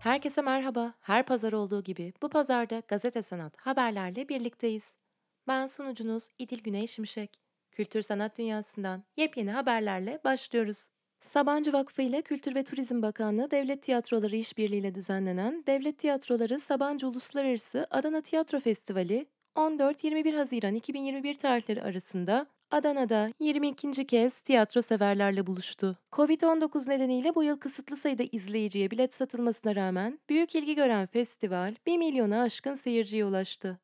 Herkese merhaba. Her pazar olduğu gibi bu pazarda gazete sanat haberlerle birlikteyiz. Ben sunucunuz İdil Güney Şimşek. Kültür sanat dünyasından yepyeni haberlerle başlıyoruz. Sabancı Vakfı ile Kültür ve Turizm Bakanlığı Devlet Tiyatroları İşbirliği'yle düzenlenen Devlet Tiyatroları Sabancı Uluslararası Adana Tiyatro Festivali 14-21 Haziran 2021 tarihleri arasında Adana'da 22. kez tiyatro severlerle buluştu. Covid-19 nedeniyle bu yıl kısıtlı sayıda izleyiciye bilet satılmasına rağmen büyük ilgi gören festival 1 milyona aşkın seyirciye ulaştı.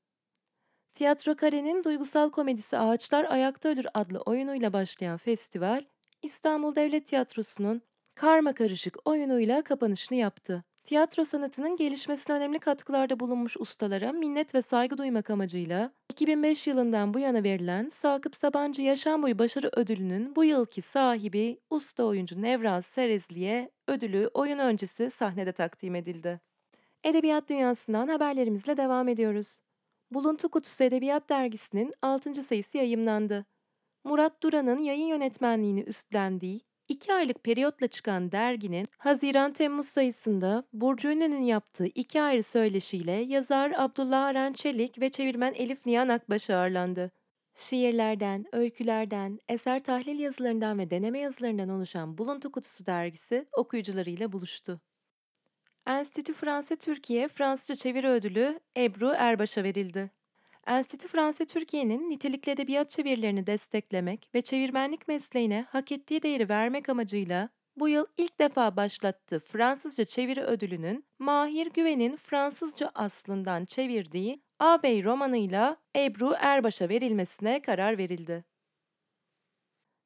Tiyatro Kare'nin duygusal komedisi Ağaçlar Ayakta Ölür adlı oyunuyla başlayan festival, İstanbul Devlet Tiyatrosu'nun karma karışık oyunuyla kapanışını yaptı. Tiyatro sanatının gelişmesine önemli katkılarda bulunmuş ustalara minnet ve saygı duymak amacıyla 2005 yılından bu yana verilen Sakıp Sabancı Yaşam Boyu Başarı Ödülü'nün bu yılki sahibi usta oyuncu Nevraz Serezli'ye ödülü oyun öncesi sahnede takdim edildi. Edebiyat dünyasından haberlerimizle devam ediyoruz. Buluntu Kutusu Edebiyat Dergisi'nin 6. sayısı yayımlandı. Murat Duran'ın yayın yönetmenliğini üstlendiği İki aylık periyotla çıkan derginin Haziran-Temmuz sayısında Burcu Ünlü'nün yaptığı iki ayrı söyleşiyle yazar Abdullah Aran Çelik ve çevirmen Elif Nihan Akbaş ağırlandı. Şiirlerden, öykülerden, eser tahlil yazılarından ve deneme yazılarından oluşan Buluntu Kutusu dergisi okuyucularıyla buluştu. Enstitü Fransa Türkiye Fransızca Çeviri Ödülü Ebru Erbaş'a verildi. Enstitü Fransa Türkiye'nin nitelikli edebiyat çevirilerini desteklemek ve çevirmenlik mesleğine hak ettiği değeri vermek amacıyla bu yıl ilk defa başlattığı Fransızca çeviri ödülünün Mahir Güven'in Fransızca aslından çevirdiği Ağabey romanıyla Ebru Erbaş'a verilmesine karar verildi.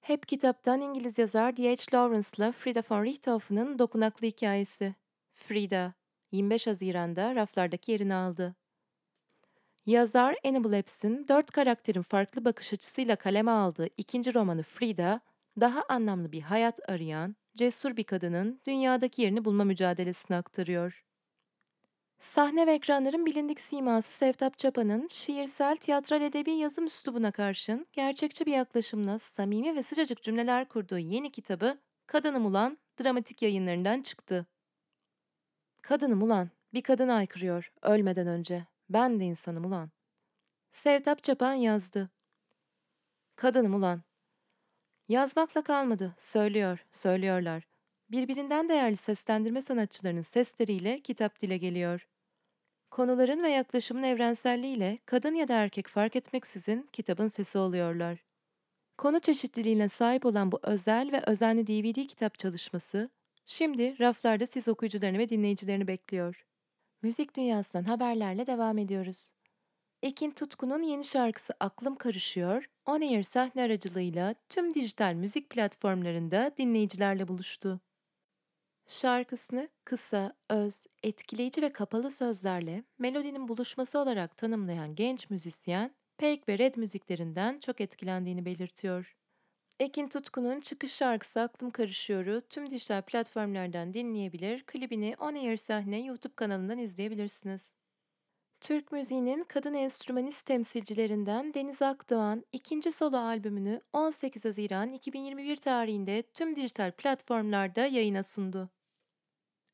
Hep kitaptan İngiliz yazar D.H. Lawrence'la Frida von Richthofen'ın dokunaklı hikayesi. Frida, 25 Haziran'da raflardaki yerini aldı. Yazar Annabel Eps'in dört karakterin farklı bakış açısıyla kaleme aldığı ikinci romanı Frida, daha anlamlı bir hayat arayan, cesur bir kadının dünyadaki yerini bulma mücadelesini aktarıyor. Sahne ve ekranların bilindik siması Sevtap Çapa'nın şiirsel tiyatral edebi yazım üslubuna karşın gerçekçi bir yaklaşımla samimi ve sıcacık cümleler kurduğu yeni kitabı Kadınım Ulan dramatik yayınlarından çıktı. Kadınım ulan, bir kadın aykırıyor ölmeden önce. Ben de insanım ulan. Sevtap Çapan yazdı. Kadınım ulan. Yazmakla kalmadı, söylüyor, söylüyorlar. Birbirinden değerli seslendirme sanatçılarının sesleriyle kitap dile geliyor. Konuların ve yaklaşımın evrenselliğiyle kadın ya da erkek fark etmeksizin kitabın sesi oluyorlar. Konu çeşitliliğine sahip olan bu özel ve özenli DVD kitap çalışması, şimdi raflarda siz okuyucularını ve dinleyicilerini bekliyor. Müzik dünyasından haberlerle devam ediyoruz. Ekin Tutku'nun yeni şarkısı Aklım Karışıyor, On Air sahne aracılığıyla tüm dijital müzik platformlarında dinleyicilerle buluştu. Şarkısını kısa, öz, etkileyici ve kapalı sözlerle melodinin buluşması olarak tanımlayan genç müzisyen, Peik ve Red müziklerinden çok etkilendiğini belirtiyor. Ekin Tutku'nun çıkış şarkısı Aklım Karışıyor'u tüm dijital platformlardan dinleyebilir, klibini On Air Sahne YouTube kanalından izleyebilirsiniz. Türk müziğinin kadın enstrümanist temsilcilerinden Deniz Akdoğan ikinci solo albümünü 18 Haziran 2021 tarihinde tüm dijital platformlarda yayına sundu.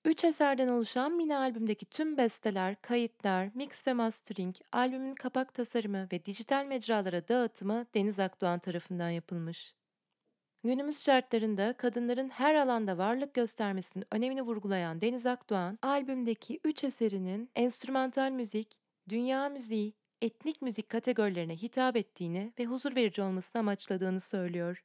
Üç eserden oluşan mini albümdeki tüm besteler, kayıtlar, mix ve mastering, albümün kapak tasarımı ve dijital mecralara dağıtımı Deniz Akdoğan tarafından yapılmış. Günümüz şartlarında kadınların her alanda varlık göstermesinin önemini vurgulayan Deniz Akdoğan, albümdeki üç eserinin enstrümantal müzik, dünya müziği, etnik müzik kategorilerine hitap ettiğini ve huzur verici olmasını amaçladığını söylüyor.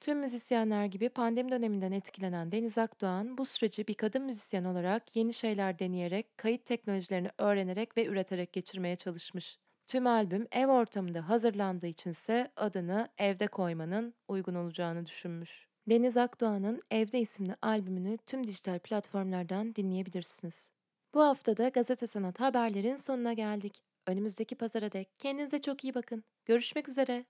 Tüm müzisyenler gibi pandemi döneminden etkilenen Deniz Akdoğan bu süreci bir kadın müzisyen olarak yeni şeyler deneyerek, kayıt teknolojilerini öğrenerek ve üreterek geçirmeye çalışmış. Tüm albüm ev ortamında hazırlandığı içinse adını evde koymanın uygun olacağını düşünmüş. Deniz Akdoğan'ın Evde isimli albümünü tüm dijital platformlardan dinleyebilirsiniz. Bu haftada Gazete Sanat haberlerin sonuna geldik. Önümüzdeki pazara dek kendinize çok iyi bakın. Görüşmek üzere.